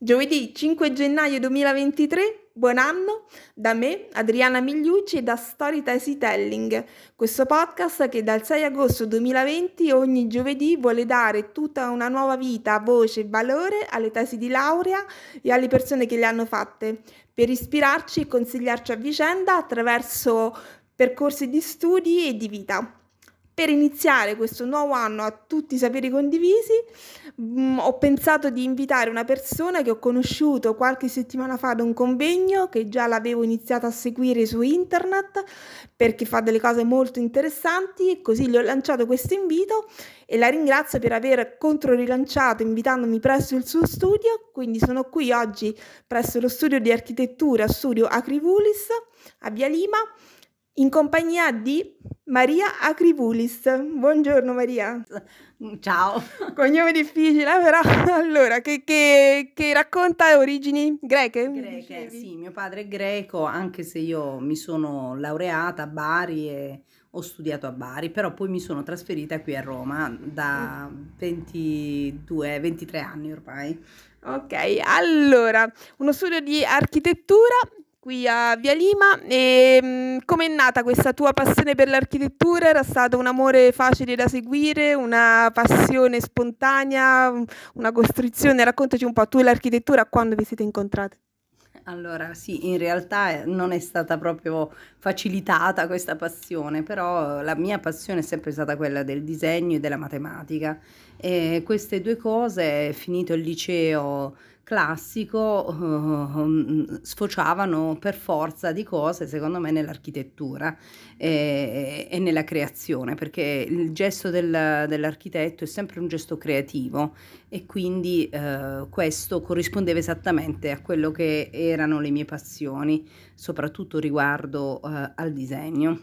Giovedì 5 gennaio 2023, buon anno da me, Adriana Migliucci e da Story Telling, questo podcast che dal 6 agosto 2020 ogni giovedì vuole dare tutta una nuova vita, voce e valore alle tesi di laurea e alle persone che le hanno fatte, per ispirarci e consigliarci a vicenda attraverso percorsi di studi e di vita per iniziare questo nuovo anno a tutti i saperi condivisi, mh, mm, ho pensato di invitare una persona che ho conosciuto qualche settimana fa ad un convegno, che già l'avevo iniziato a seguire su internet, perché fa delle cose molto interessanti, e così le ho lanciato questo invito e la ringrazio per aver controrilanciato invitandomi presso il suo studio, quindi sono qui oggi presso lo studio di architettura, studio Acrivulis, a Via Lima, in compagnia di Maria Acrivulis. Buongiorno Maria. Ciao. Cognome difficile, però allora, che, che, che racconta origini greche? Greche, sì, mio padre è greco, anche se io mi sono laureata a Bari e ho studiato a Bari, però poi mi sono trasferita qui a Roma da 22-23 anni ormai. Ok, allora, uno studio di architettura qui a Via Lima e mm, come è nata questa tua passione per l'architettura? Era stato un amore facile da seguire, una passione spontanea, una costruzione? Raccontaci un po' tu e l'architettura quando vi siete incontrate. Allora, sì, in realtà eh, non è stata proprio facilitata questa passione, però la mia passione è sempre stata quella del disegno e della matematica. E queste due cose, finito il liceo classico uh, sfociavano per forza di cose, secondo me, nell'architettura e, e nella creazione, perché il gesto del, dell'architetto è sempre un gesto creativo e quindi uh, questo corrispondeva esattamente a quello che erano le mie passioni, soprattutto riguardo uh, al disegno.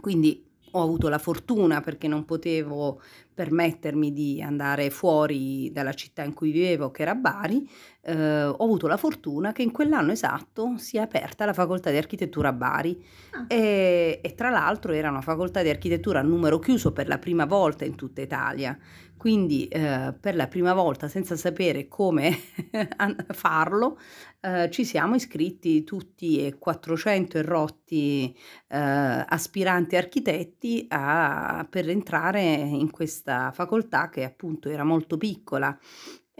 Quindi ho avuto la fortuna perché non potevo permettermi di andare fuori dalla città in cui vivevo, che era Bari, eh, ho avuto la fortuna che in quell'anno esatto si è aperta la facoltà di architettura a Bari ah. e, e, tra l'altro era una facoltà di architettura a numero chiuso per la prima volta in tutta Italia. Quindi eh, per la prima volta, senza sapere come farlo, eh, ci siamo iscritti tutti e 400 errotti eh, aspiranti architetti a, per entrare in questa facoltà che appunto era molto piccola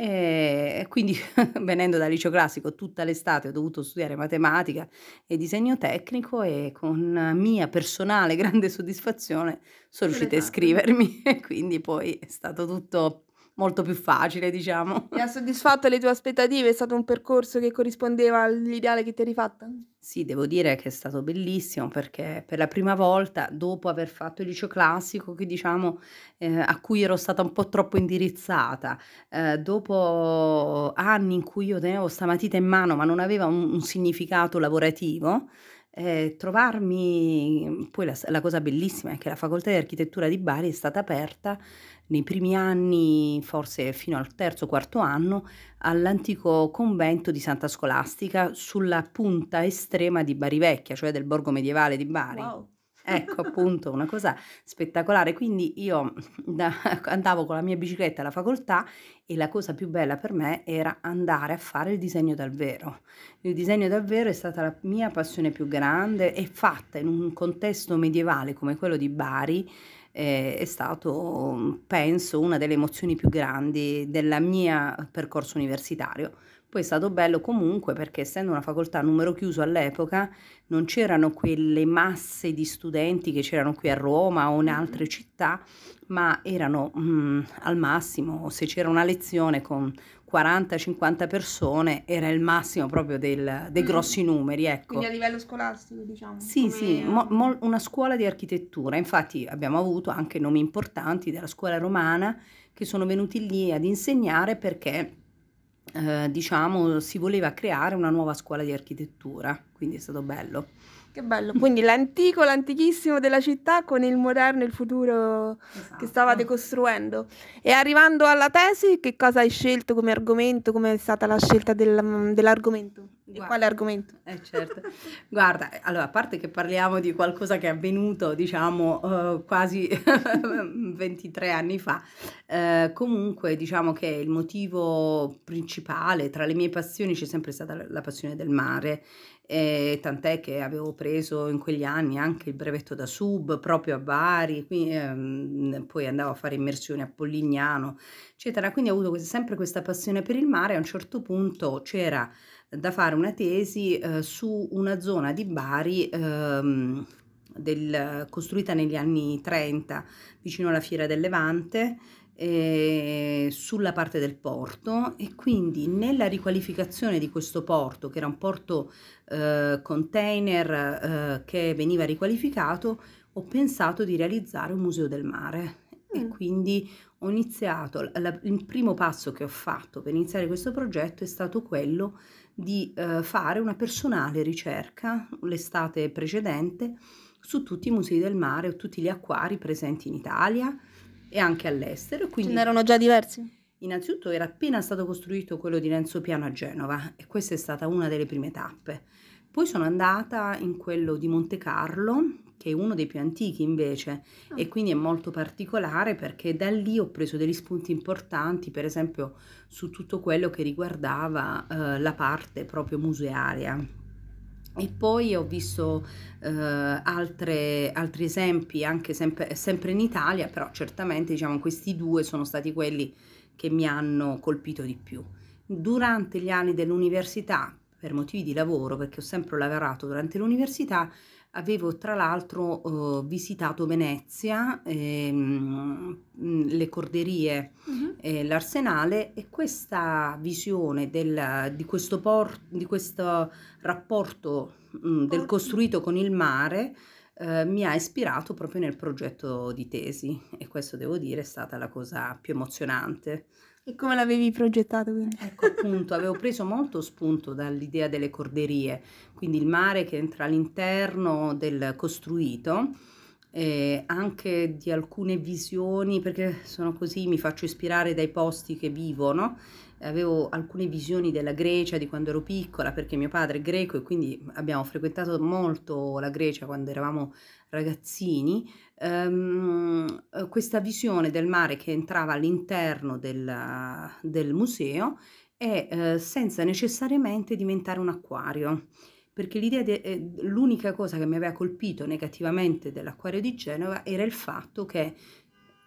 e quindi venendo dal liceo classico tutta l'estate ho dovuto studiare matematica e disegno tecnico e con mia personale grande soddisfazione sono riuscita a iscrivermi e quindi poi è stato tutto molto più facile, diciamo. Ti ha soddisfatto le tue aspettative? È stato un percorso che corrispondeva all'ideale che ti eri fatta? Sì, devo dire che è stato bellissimo perché per la prima volta, dopo aver fatto il liceo classico, che diciamo eh, a cui ero stata un po' troppo indirizzata, eh, dopo anni in cui io tenevo sta matita in mano ma non aveva un, un significato lavorativo, eh, trovarmi, poi la, la, cosa bellissima è che la facoltà di architettura di Bari è stata aperta nei primi anni, forse fino al terzo o quarto anno, all'antico convento di Santa Scolastica sulla punta estrema di Bari Vecchia, cioè del borgo medievale di Bari. Wow. Ecco appunto una cosa spettacolare. Quindi io da, andavo con la mia bicicletta alla facoltà e la cosa più bella per me era andare a fare il disegno dal vero. Il disegno dal vero è stata la mia passione più grande e fatta in un contesto medievale come quello di Bari eh, è stato, penso, una delle emozioni più grandi del mio percorso universitario. Poi è stato bello comunque perché essendo una facoltà a numero chiuso all'epoca non c'erano quelle masse di studenti che c'erano qui a Roma o in altre città, ma erano mh, al massimo, se c'era una lezione con 40-50 persone era il massimo proprio del, dei mm. grossi numeri. Ecco. Quindi a livello scolastico, diciamo. Sì, come... sì, mo, mo, una scuola di architettura. Infatti abbiamo avuto anche nomi importanti della scuola romana che sono venuti lì ad insegnare perché eh, diciamo si voleva creare una nuova scuola di architettura, quindi è stato bello. Che bello, quindi l'antico, l'antichissimo della città con il moderno e il futuro esatto. che stavate costruendo. E arrivando alla tesi, che cosa hai scelto come argomento? Come è stata la scelta del, dell'argomento? Guarda, quale argomento? Eh certo. Guarda, allora, a parte che parliamo di qualcosa che è avvenuto, diciamo, uh, quasi 23 anni fa, uh, comunque diciamo che il motivo principale tra le mie passioni c'è sempre stata la, la passione del mare e tant'è che avevo preso in quegli anni anche il brevetto da sub proprio a Bari, quindi, ehm, poi andavo a fare immersioni a Polignano, eccetera. Quindi ho avuto questa, sempre questa passione per il mare. A un certo punto c'era da fare una tesi eh, su una zona di Bari ehm, del, costruita negli anni 30 vicino alla Fiera del Levante eh, sulla parte del porto e quindi nella riqualificazione di questo porto, che era un porto eh, container eh, che veniva riqualificato, ho pensato di realizzare un museo del mare. Mm. E quindi ho iniziato, la, il primo passo che ho fatto per iniziare questo progetto è stato quello di eh, fare una personale ricerca l'estate precedente su tutti i musei del mare o tutti gli acquari presenti in Italia e anche all'estero. Quindi, Ce n'erano già diversi? Innanzitutto era appena stato costruito quello di Renzo Piano a Genova e questa è stata una delle prime tappe. Poi sono andata in quello di Monte Carlo, che è uno dei più antichi invece, oh. e quindi è molto particolare perché da lì ho preso degli spunti importanti, per esempio su tutto quello che riguardava eh, la parte proprio musearia. E poi ho visto eh, altre, altri esempi anche sempre, sempre, in Italia, però certamente diciamo, questi due sono stati quelli che mi hanno colpito di più. Durante gli anni dell'università, per motivi di lavoro, perché ho sempre lavorato durante l'università, Avevo tra l'altro eh, visitato Venezia, ehm, le corderie, uh-huh. eh, l'arsenale e questa visione del, di, questo por- di questo rapporto mh, del costruito con il mare eh, mi ha ispirato proprio nel progetto di tesi e questo devo dire è stata la cosa più emozionante. E come l'avevi progettato? Ecco appunto, avevo preso molto spunto dall'idea delle corderie, quindi il mare che entra all'interno del costruito, eh, anche di alcune visioni, perché sono così, mi faccio ispirare dai posti che vivo, no? Avevo alcune visioni della Grecia di quando ero piccola, perché mio padre è greco e quindi abbiamo frequentato molto la Grecia quando eravamo ragazzini ehm, eh, questa visione del mare che entrava all'interno del, del museo e eh, senza necessariamente diventare un acquario perché l'idea de, eh, l'unica cosa che mi aveva colpito negativamente dell'acquario di Genova era il fatto che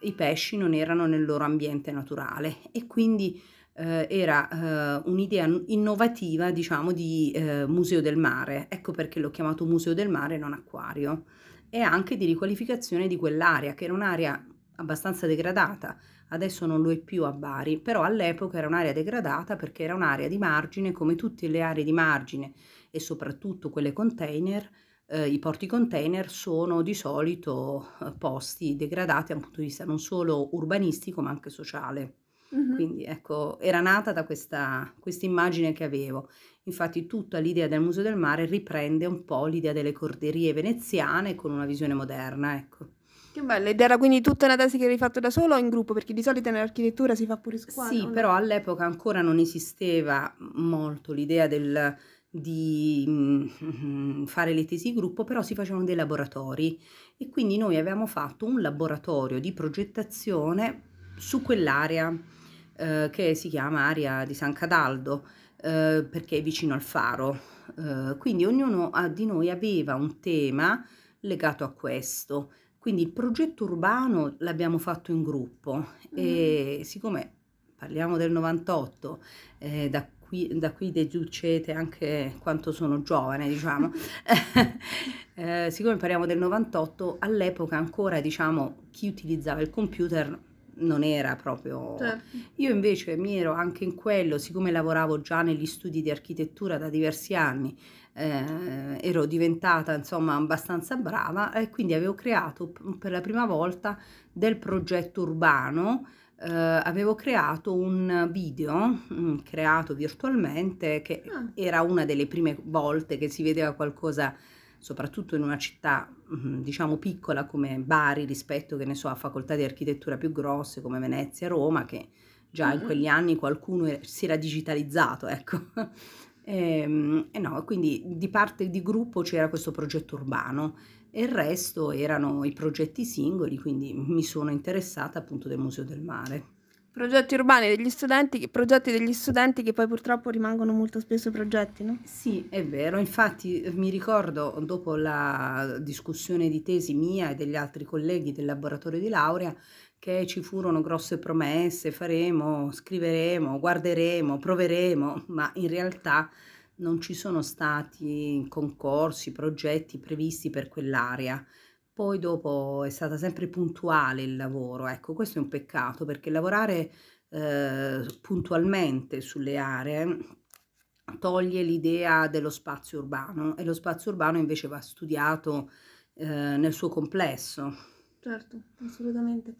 i pesci non erano nel loro ambiente naturale e quindi eh, era eh, un'idea innovativa, diciamo, di eh, museo del mare. Ecco perché l'ho chiamato museo del mare, non acquario e anche di riqualificazione di quell'area, che era un'area abbastanza degradata. Adesso non lo è più a Bari, però all'epoca era un'area degradata perché era un'area di margine, come tutte le aree di margine e soprattutto quelle container, eh, i porti container sono di solito eh, posti degradati dal punto di vista non solo urbanistico ma anche sociale. Mm-hmm. Quindi ecco, era nata da questa immagine che avevo. Infatti tutta l'idea del Museo del Mare riprende un po' l'idea delle corderie veneziane con una visione moderna, ecco. Che bello, ed era quindi tutta una tesi che avevi fatto da solo o in gruppo? Perché di solito nell'architettura si fa pure squadra. Sì, però all'epoca ancora non esisteva molto l'idea del, di mm, fare le tesi gruppo, però si facevano dei laboratori e quindi noi avevamo fatto un laboratorio di progettazione su quell'area eh, che si chiama area di San Cataldo eh, perché è vicino al faro. Eh, quindi ognuno di noi aveva un tema legato a questo. Quindi il progetto urbano l'abbiamo fatto in gruppo mm. e siccome parliamo del 98, eh, da qui, da qui deducete anche quanto sono giovane, diciamo. eh, siccome parliamo del 98, all'epoca ancora, diciamo, chi utilizzava il computer non era proprio... Certo. Io invece mi ero anche in quello, siccome lavoravo già negli studi di architettura da diversi anni, eh, ero diventata insomma abbastanza brava e quindi avevo creato per la prima volta del progetto urbano, eh, avevo creato un video mh, mm, creato virtualmente che ah. era una delle prime volte che si vedeva qualcosa soprattutto in una città mm, diciamo piccola come Bari rispetto che ne so a facoltà di architettura più grosse come Venezia, Roma che già in quegli anni qualcuno si era digitalizzato, ecco. E, ehm, e no, quindi di parte di gruppo c'era questo progetto urbano e il resto erano i progetti singoli, quindi mi sono interessata appunto del Museo del Mare. Progetti urbani degli studenti, progetti degli studenti che poi purtroppo rimangono molto spesso progetti, no? Sì, è vero, infatti mi ricordo dopo la discussione di tesi mia e degli altri colleghi del laboratorio di laurea che ci furono grosse promesse, faremo, scriveremo, guarderemo, proveremo, ma in realtà non ci sono stati concorsi, progetti previsti per quell'area. Poi dopo è stata sempre puntuale il lavoro, ecco, questo è un peccato perché lavorare eh, puntualmente sulle aree toglie l'idea dello spazio urbano e lo spazio urbano invece va studiato eh, nel suo complesso Certo, assolutamente.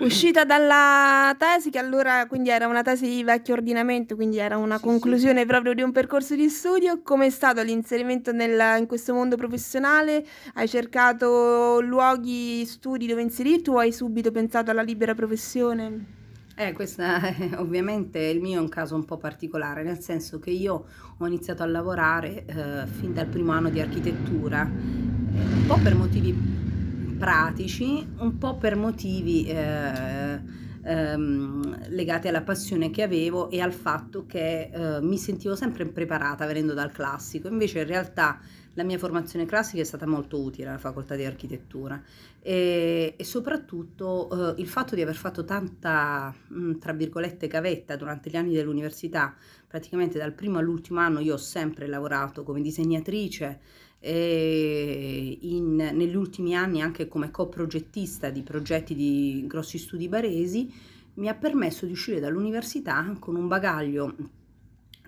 Uscita dalla tesi, che allora quindi era una tesi di vecchio ordinamento, quindi era una sì, conclusione sì. proprio di un percorso di studio, come è stato l'inserimento nel, in questo mondo professionale? Hai cercato luoghi, studi dove inserirti o hai subito pensato alla libera professione? Eh, questa ovviamente il mio è un caso un po' particolare, nel senso che io ho iniziato a lavorare eh, fin dal primo anno di architettura, un po' per motivi pratici, un po' per motivi eh, ehm, legati alla passione che avevo e al fatto che eh, mi sentivo sempre impreparata venendo dal classico. Invece in realtà la mia formazione classica è stata molto utile alla facoltà di architettura e, e soprattutto eh, il fatto di aver fatto tanta, mh, mm, tra virgolette, gavetta durante gli anni dell'università, praticamente dal primo all'ultimo anno io ho sempre lavorato come disegnatrice, e in, negli ultimi anni anche come coprogettista di progetti di grossi studi baresi, mi ha permesso di uscire dall'università con un bagaglio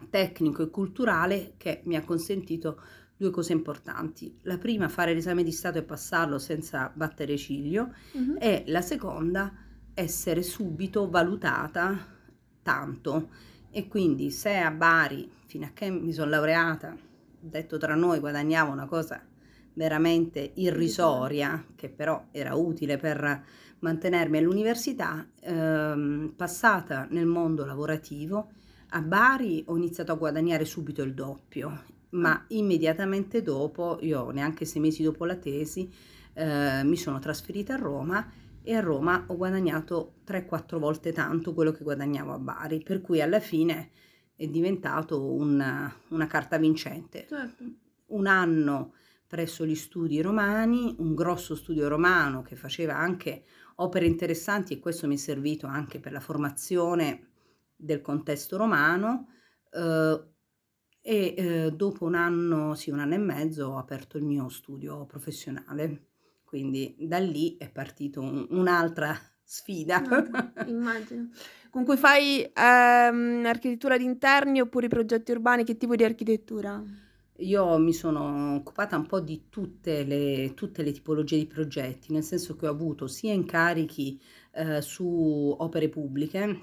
tecnico e culturale che mi ha consentito due cose importanti. La prima, fare l'esame di Stato e passarlo senza battere ciglio uh-huh. e la seconda, essere subito valutata tanto. E quindi se a Bari, fino a che mi sono laureata, detto tra noi, guadagnavo una cosa veramente irrisoria, che però era utile per mantenermi all'università, ehm, passata nel mondo lavorativo, a Bari ho iniziato a guadagnare subito il doppio, ma immediatamente dopo, io neanche sei mesi dopo la tesi, eh, mi sono trasferita a Roma e a Roma ho guadagnato 3-4 volte tanto quello che guadagnavo a Bari, per cui alla fine è diventato una, una carta vincente. Certo. Un anno presso gli studi romani, un grosso studio romano che faceva anche opere interessanti e questo mi è servito anche per la formazione del contesto romano eh, e eh, dopo un anno, sì un anno e mezzo ho aperto il mio studio professionale, quindi da lì è partito un, un'altra sfida. Immagino. Con cui fai ehm, architettura di interni oppure progetti urbani? Che tipo di architettura? Io mi sono occupata un po' di tutte le, tutte le tipologie di progetti, nel senso che ho avuto sia incarichi eh, su opere pubbliche,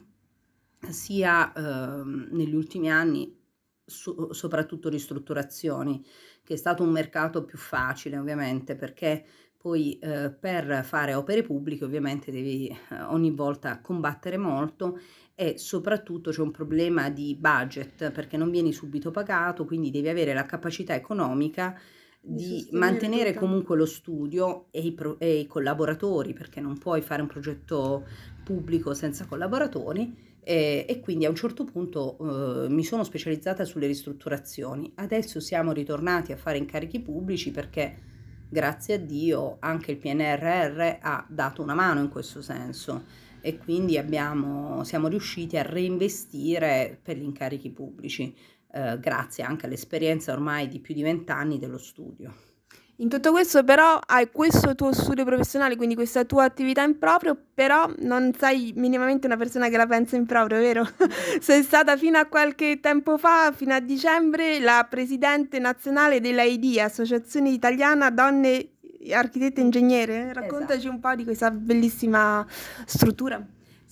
sia eh, negli ultimi anni su, soprattutto ristrutturazioni, che è stato un mercato più facile ovviamente perché poi eh, per fare opere pubbliche ovviamente devi eh, ogni volta combattere molto e soprattutto c'è un problema di budget perché non vieni subito pagato, quindi devi avere la capacità economica di mantenere tutto. comunque lo studio e i, pro- e i, collaboratori, perché non puoi fare un progetto pubblico senza collaboratori. E, e quindi a un certo punto eh, mi sono specializzata sulle ristrutturazioni. Adesso siamo ritornati a fare incarichi pubblici perché grazie a Dio anche il PNRR ha dato una mano in questo senso e quindi abbiamo, siamo riusciti a reinvestire per gli incarichi pubblici, eh, grazie anche all'esperienza ormai di più di vent'anni dello studio. In tutto questo però hai questo tuo studio professionale, quindi questa tua attività in proprio, però non sei minimamente una persona che la pensa in proprio, vero? sei stata fino a qualche tempo fa, fino a dicembre, la presidente nazionale dell'AID, Associazione Italiana Donne Architette e Ingegnere. Raccontaci esatto. un po' di questa bellissima struttura.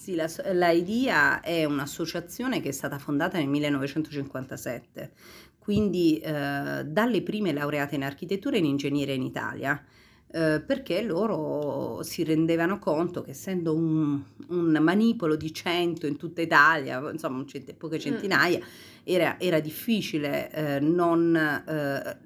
Sì, la, la IDEA è un'associazione che è stata fondata nel 1957, quindi eh, dalle prime laureate in architettura e in ingegneria in Italia, eh, perché loro si rendevano conto che essendo un, un, manipolo di 100 in tutta Italia, insomma poche mm. centinaia, mm. era, era, difficile eh, non eh,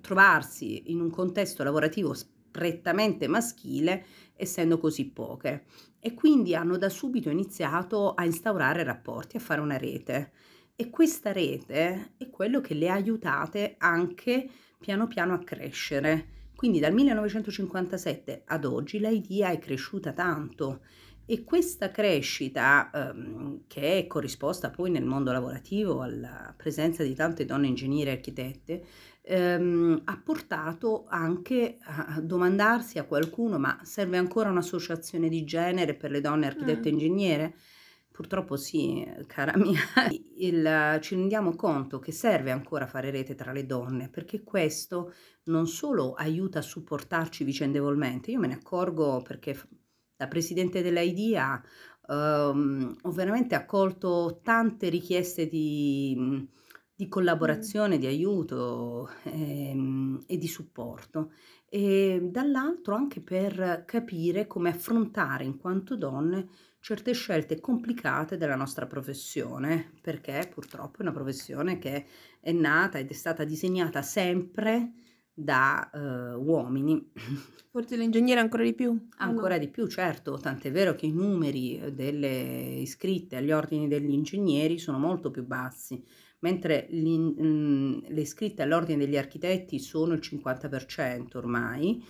trovarsi in un contesto lavorativo prettamente maschile essendo così poche e quindi hanno da subito iniziato a instaurare rapporti, a fare una rete e questa rete è quello che le ha aiutate anche piano piano a crescere. Quindi dal 1957 ad oggi l'IDEA è cresciuta tanto e questa crescita, ehm, che è corrisposta poi nel mondo lavorativo alla presenza di tante donne ingegneri e architette, ehm, ha portato anche a domandarsi a qualcuno, ma serve ancora un'associazione di genere per le donne architette e mm. ingegnere? Purtroppo sì, cara mia, il, ci rendiamo conto che serve ancora fare rete tra le donne, perché questo non solo aiuta a supportarci vicendevolmente, io me ne accorgo perché da presidente dell'IDEA um, ho veramente accolto tante richieste di di collaborazione, di aiuto ehm, e di supporto. E dall'altro anche per capire come affrontare in quanto donne certe scelte complicate della nostra professione, perché purtroppo è una professione che è nata ed è stata disegnata sempre da uh, uomini. Forse l'ingegnere ancora di più? Ancora no? di più, certo, tant'è vero che i numeri delle iscritte agli ordini degli ingegneri sono molto più bassi mentre mh, le iscritte all'ordine degli architetti sono il 50% ormai,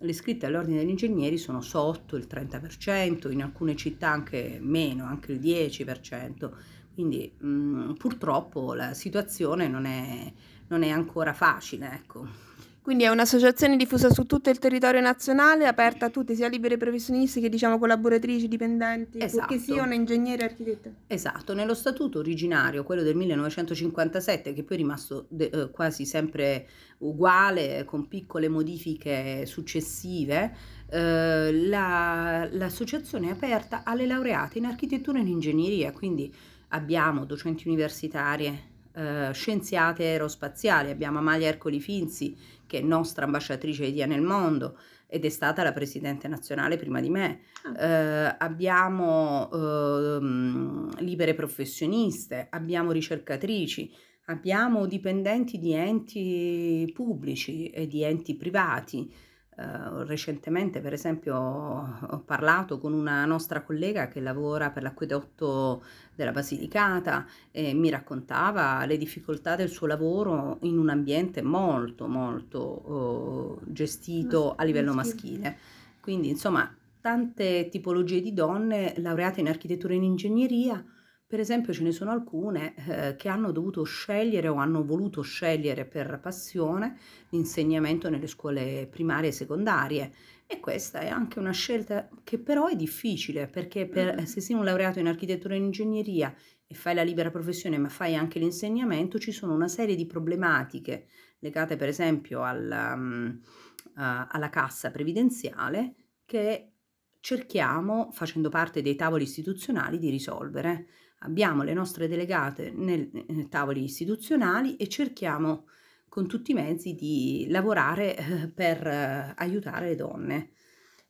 le iscritte all'ordine degli ingegneri sono sotto il 30%, in alcune città anche meno, anche il 10%. Quindi mh, purtroppo la situazione non è, non è ancora facile. Ecco. Quindi è un'associazione diffusa su tutto il territorio nazionale, aperta a tutti, sia liberi professionisti che diciamo collaboratrici, dipendenti, esatto. che siano ingegneri e architetti. Esatto, nello statuto originario, quello del 1957, che poi è rimasto de- eh, quasi sempre uguale, con piccole modifiche successive, eh, la, l'associazione è aperta alle laureate in architettura e in ingegneria, quindi abbiamo docenti universitarie, eh, scienziate aerospaziali, abbiamo Amalia Ercoli Finzi, che è nostra ambasciatrice di DIA nel mondo ed è stata la presidente nazionale prima di me. Ah. Eh, abbiamo eh, libere professioniste, abbiamo ricercatrici, abbiamo dipendenti di enti pubblici e di enti privati. Uh, recentemente, per esempio, ho parlato con una nostra collega che lavora per l'acquedotto della Basilicata e mi raccontava le difficoltà del suo lavoro in un ambiente molto, molto uh, gestito a livello maschile. Quindi, insomma, tante tipologie di donne laureate in architettura e in ingegneria per esempio ce ne sono alcune eh, che hanno dovuto scegliere o hanno voluto scegliere per passione l'insegnamento nelle scuole primarie e secondarie. E questa è anche una scelta che però è difficile perché per, se sei un laureato in architettura e in ingegneria e fai la libera professione ma fai anche l'insegnamento ci sono una serie di problematiche legate per esempio alla, um, uh, alla cassa previdenziale che cerchiamo facendo parte dei tavoli istituzionali di risolvere abbiamo le nostre delegate nei, nei tavoli istituzionali e cerchiamo con tutti i mezzi di lavorare eh, per eh, aiutare le donne.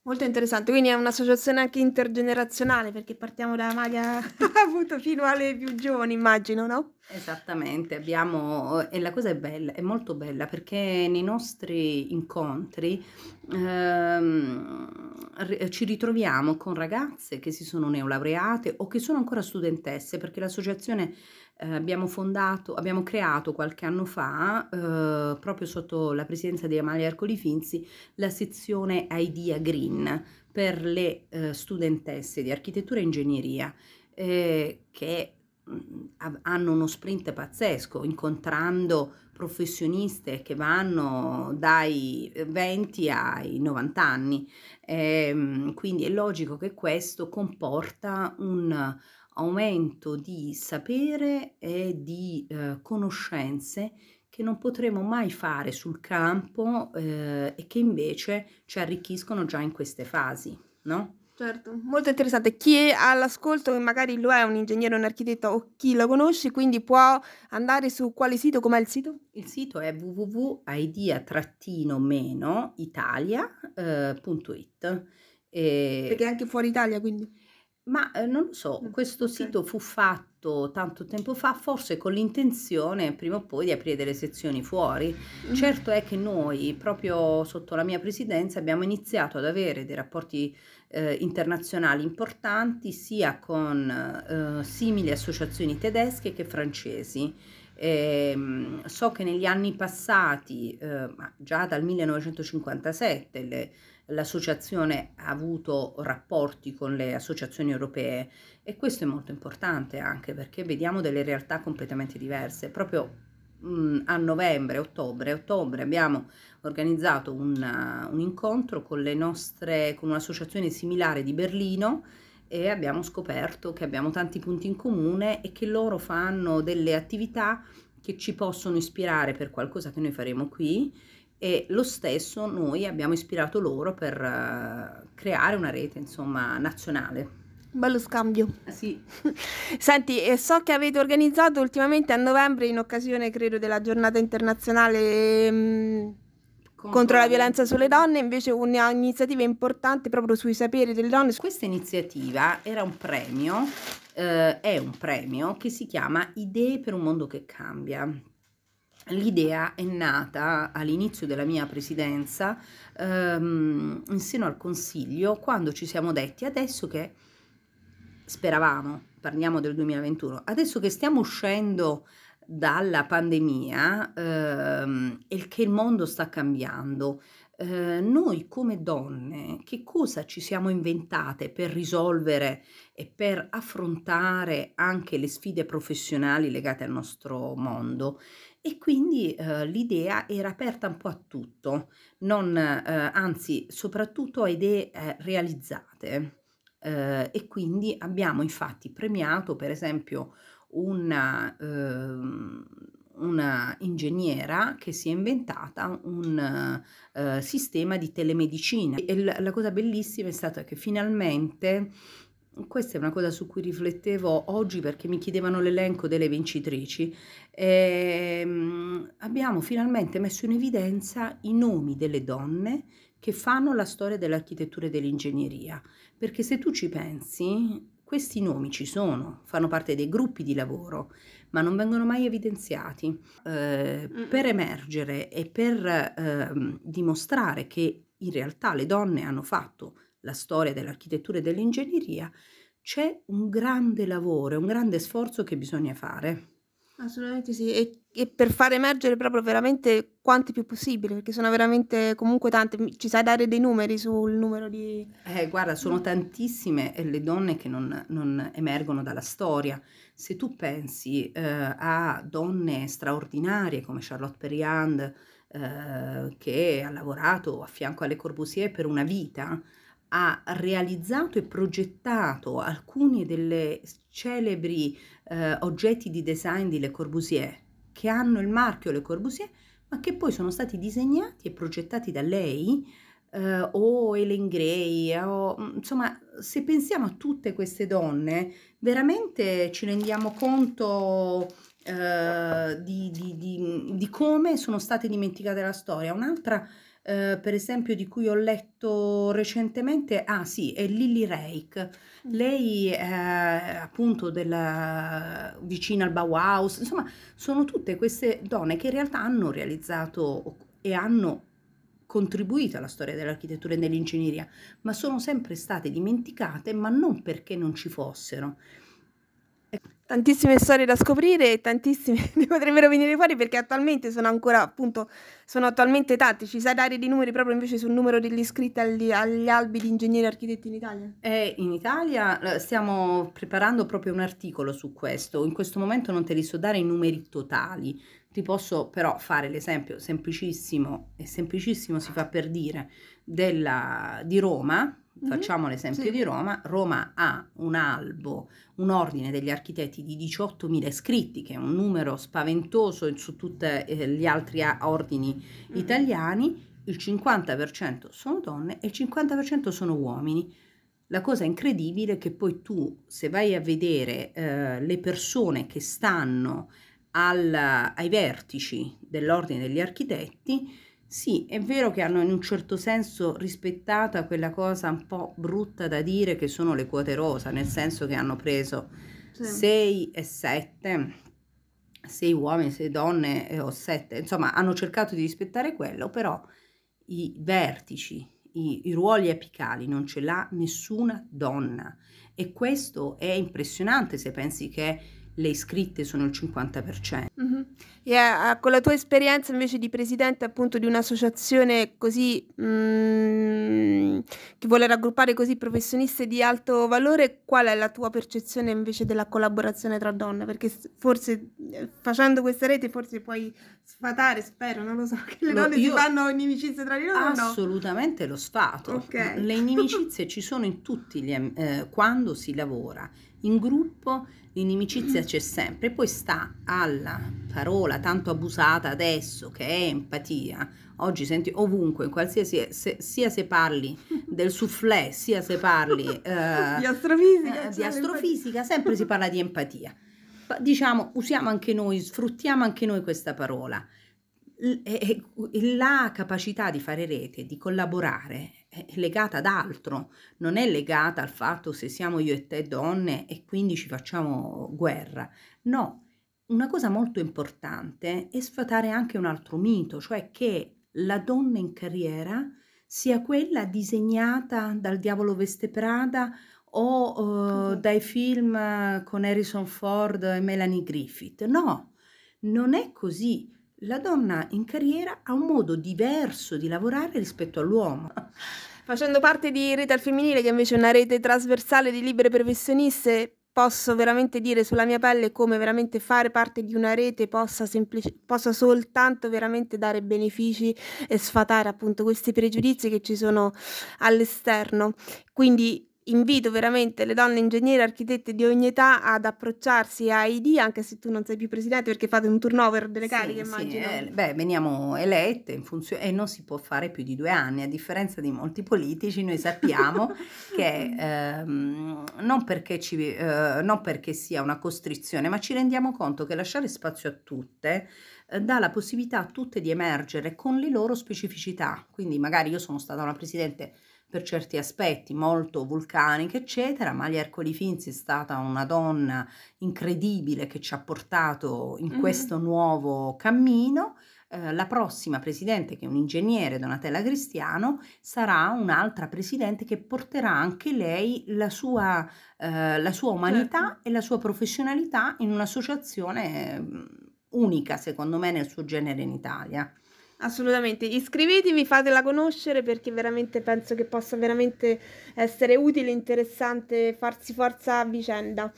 Molto interessante, quindi è un'associazione anche intergenerazionale perché partiamo da Amalia avuto fino alle più giovani, immagino, no? Esattamente, abbiamo, e la cosa è bella, è molto bella perché nei nostri incontri ehm, ci ritroviamo con ragazze che si sono neolaureate o che sono ancora studentesse perché l'associazione eh, abbiamo fondato, abbiamo creato qualche anno fa, eh, proprio sotto la presidenza di Amalia Ercoli Finzi, la sezione Idea Green per le eh, studentesse di architettura e ingegneria, eh, che mm, hanno uno sprint pazzesco, incontrando professioniste che vanno dai 20 ai 90 anni. Eh, quindi è logico che questo comporta un aumento di sapere e di eh, conoscenze che non potremo mai fare sul campo eh, e che invece ci arricchiscono già in queste fasi, no? Certo, molto interessante. Chi è all'ascolto, che magari lo è un ingegnere, un architetto o chi lo conosce, quindi può andare su quale sito? Com'è il sito? Il sito è www.idea-italia.it. Eh, Perché anche fuori Italia, quindi? Ma eh, non lo so, mm, questo okay. sito fu fatto tanto tempo fa, forse con l'intenzione prima o poi di aprire delle sezioni fuori. Mm. Certo è che noi, proprio sotto la mia presidenza, abbiamo iniziato ad avere dei rapporti eh, internazionali importanti sia con eh, simili associazioni tedesche che francesi. Eh, so che negli anni passati, eh, già dal 1957, le l'associazione ha avuto rapporti con le associazioni europee e questo è molto importante anche perché vediamo delle realtà completamente diverse. Proprio mh, a novembre, ottobre, ottobre abbiamo organizzato una, un incontro con nostre, con un'associazione similare di Berlino e abbiamo scoperto che abbiamo tanti punti in comune e che loro fanno delle attività che ci possono ispirare per qualcosa che noi faremo qui e lo stesso noi abbiamo ispirato loro per uh, creare una rete insomma nazionale. Bello scambio. Ah, sì. Senti, so che avete organizzato ultimamente a novembre in occasione credo della giornata internazionale mh, mm, contro, contro la violenza sulle donne, invece un'iniziativa importante proprio sui saperi delle donne. Questa iniziativa era un premio, eh, è un premio che si chiama Idee per un mondo che cambia L'idea è nata all'inizio della mia presidenza ehm, in seno al Consiglio quando ci siamo detti adesso che speravamo, parliamo del 2021, adesso che stiamo uscendo dalla pandemia ehm, e che il mondo sta cambiando, eh, noi come donne che cosa ci siamo inventate per risolvere e per affrontare anche le sfide professionali legate al nostro mondo? E quindi eh, l'idea era aperta un po' a tutto, non, eh, anzi soprattutto a idee eh, realizzate. Eh, e quindi abbiamo infatti premiato per esempio una, ehm, una ingegnera che si è inventata un uh, sistema di telemedicina e la cosa bellissima è stata che finalmente questa è una cosa su cui riflettevo oggi perché mi chiedevano l'elenco delle vincitrici. Ehm, abbiamo finalmente messo in evidenza i nomi delle donne che fanno la storia dell'architettura e dell'ingegneria. Perché se tu ci pensi, questi nomi ci sono, fanno parte dei gruppi di lavoro, ma non vengono mai evidenziati. Eh, per emergere e per eh, dimostrare che in realtà le donne hanno fatto la storia dell'architettura e dell'ingegneria, c'è un grande lavoro, un grande sforzo che bisogna fare. Assolutamente sì, e, e, per far emergere proprio veramente quanti più possibile, perché sono veramente comunque tante. Ci sai dare dei numeri sul numero di... Eh, guarda, sono tantissime le donne che non, non emergono dalla storia. Se tu pensi eh, a donne straordinarie come Charlotte Perriand, eh, che ha lavorato a fianco alle Corbusier per una vita, ha realizzato e progettato alcuni delle celebri eh, oggetti di design di Le Corbusier che hanno il marchio Le Corbusier ma che poi sono stati disegnati e progettati da lei eh, o Ellen Gray o, mm, insomma se pensiamo a tutte queste donne veramente ci rendiamo conto eh, di, di, di, di come sono state dimenticate la storia. Un'altra eh, per esempio di cui ho letto recentemente, ah sì, è Lily Rake, mm. lei è appunto della, vicina al Bauhaus, insomma sono tutte queste donne che in realtà hanno realizzato e hanno contribuito alla storia dell'architettura e dell'ingegneria, ma sono sempre state dimenticate, ma non perché non ci fossero, tantissime storie da scoprire e tantissime ne potrebbero venire fuori perché attualmente sono ancora appunto sono attualmente tanti ci sai dare dei numeri proprio invece sul numero degli iscritti agli, agli albi di ingegneri architetti in Italia? Eh, in Italia eh, stiamo preparando proprio un articolo su questo. In questo momento non te li so dare i numeri totali. Ti posso però fare l'esempio semplicissimo e semplicissimo si fa per dire della, di Roma Mm-hmm. Facciamo l'esempio sì. di Roma. Roma ha un albo, un ordine degli architetti di 18.000 iscritti, che è un numero spaventoso su tutti eh, gli altri ordini mm-hmm. italiani. Il 50% sono donne e il 50% sono uomini. La cosa incredibile è che poi tu, se vai a vedere eh, le persone che stanno al, ai vertici dell'ordine degli architetti, sì, è vero che hanno in un certo senso rispettata quella cosa un po' brutta da dire che sono le quote rosa, nel senso che hanno preso 6 e 7, 6 uomini, 6 donne eh, o 7, insomma hanno cercato di rispettare quello, però i vertici, i, i ruoli apicali non ce l'ha nessuna donna. E questo è impressionante se pensi che le iscritte sono il 50%. Mm-hmm. E a, con la tua esperienza invece di presidente appunto di un'associazione così mm, che vuole raggruppare così professioniste di alto valore, qual è la tua percezione invece della collaborazione tra donne? Perché forse eh, facendo questa rete forse puoi sfatare, spero, non lo so, che le donne si fanno inimicizie tra di loro Assolutamente no? lo sfato. Okay. Le inimicizie ci sono in tutti gli eh, quando si lavora in gruppo l'inimicizia c'è sempre, poi sta alla parola tanto abusata adesso che è empatia. Oggi senti ovunque, in qualsiasi, se, sia se parli del soufflé, sia se parli eh, di astrofisica, eh, di astrofisica sempre si parla di empatia. Diciamo, usiamo anche noi, sfruttiamo anche noi questa parola. La capacità di fare rete, di collaborare, è legata ad altro, non è legata al fatto se siamo io e te donne e quindi ci facciamo guerra. No, una cosa molto importante è sfatare anche un altro mito, cioè che la donna in carriera sia quella disegnata dal diavolo veste Prada o uh, dai film con Harrison Ford e Melanie Griffith. No, non è così la donna in carriera ha un modo diverso di lavorare rispetto all'uomo. Facendo parte di Rete al Femminile, che invece è una rete trasversale di libere professioniste, posso veramente dire sulla mia pelle come veramente fare parte di una rete possa, semplici- possa soltanto veramente dare benefici e sfatare appunto questi pregiudizi che ci sono all'esterno. Quindi invito veramente le donne ingegneri, architette di ogni età ad approcciarsi a ID, anche se tu non sei più presidente, perché fate un turnover delle cariche, sì, immagino. Sì, eh, beh, veniamo elette in funzione e non si può fare più di due anni, a differenza di molti politici, noi sappiamo che ehm, non, perché ci, eh, non perché sia una costrizione, ma ci rendiamo conto che lasciare spazio a tutte eh, dà la possibilità a tutte di emergere con le loro specificità. Quindi magari io sono stata una presidente per certi aspetti molto vulcanica, eccetera, ma Ercoli Finzi è stata una donna incredibile che ci ha portato in mm-hmm. questo nuovo cammino. Eh, la prossima presidente, che è un ingegnere, Donatella Cristiano, sarà un'altra presidente che porterà anche lei la sua, eh, la sua umanità certo. e la sua professionalità in un'associazione mm, unica, secondo me, nel suo genere in Italia. Assolutamente, iscrivetevi, fatela conoscere perché veramente penso che possa veramente essere utile interessante farsi forza a vicenda.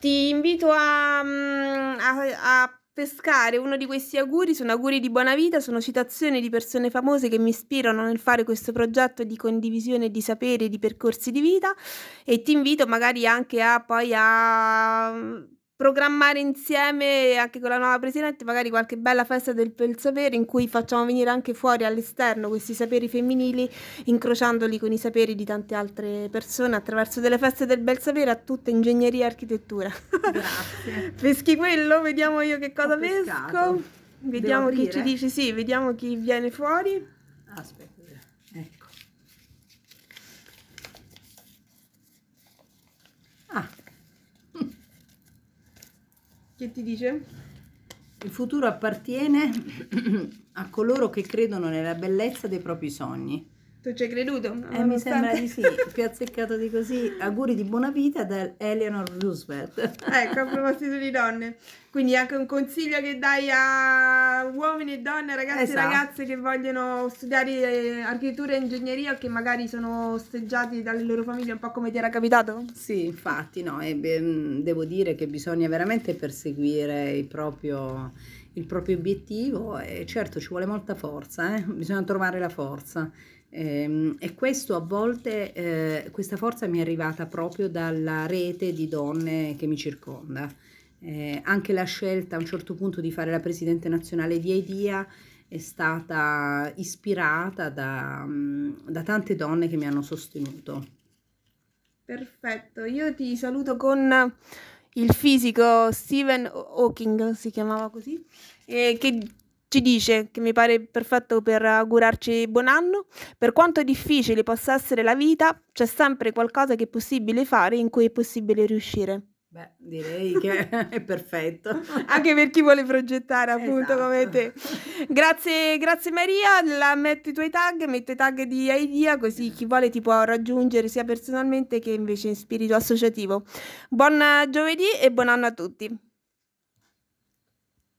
Ti invito a, mm, a, a pescare uno di questi auguri, sono auguri di buona vita, sono citazioni di persone famose che mi ispirano nel fare questo progetto di condivisione di saperi e di percorsi di vita e ti invito magari anche a poi a programmare insieme anche con la nuova presidente magari qualche bella festa del bel sapere in cui facciamo venire anche fuori all'esterno questi saperi femminili incrociandoli con i saperi di tante altre persone attraverso delle feste del bel sapere a tutta ingegneria e architettura. Grazie. Peschi quello, vediamo io che cosa pesco. Vediamo chi ci dice sì, vediamo chi viene fuori. Aspetta. Che ti dice? Il futuro appartiene a coloro che credono nella bellezza dei propri sogni. Tu ci hai creduto? Eh, mi sembra di sì, più azzeccato di così. Auguri di buona vita da Eleanor Roosevelt. ecco, a proposito di donne. Quindi anche un consiglio che dai a uomini e donne, ragazzi esatto. e ragazze che vogliono studiare eh, architettura e ingegneria o che magari sono osteggiati dalle loro famiglie, un po' come ti era capitato? Sì, infatti, no, e beh, devo dire che bisogna veramente perseguire il proprio il proprio obiettivo e certo ci vuole molta forza, eh? bisogna trovare la forza Ehm, e questo a volte, eh, questa forza mi è arrivata proprio dalla rete di donne che mi circonda. Eh, anche la scelta a un certo punto di fare la presidente nazionale di EIDIA è stata ispirata da, mm, da tante donne che mi hanno sostenuto. Perfetto, io ti saluto con il fisico Stephen Hawking, si chiamava così, che ci dice che mi pare perfetto per augurarci buon anno. Per quanto difficile possa essere la vita, c'è sempre qualcosa che è possibile fare in cui è possibile riuscire. Beh, direi che è perfetto. Anche per chi vuole progettare, appunto, esatto. come te. Grazie, grazie Maria, la, metti i tuoi tag, metto i tag di Idea, così chi vuole ti può raggiungere sia personalmente che invece in spirito associativo. Buon giovedì e buon anno a tutti.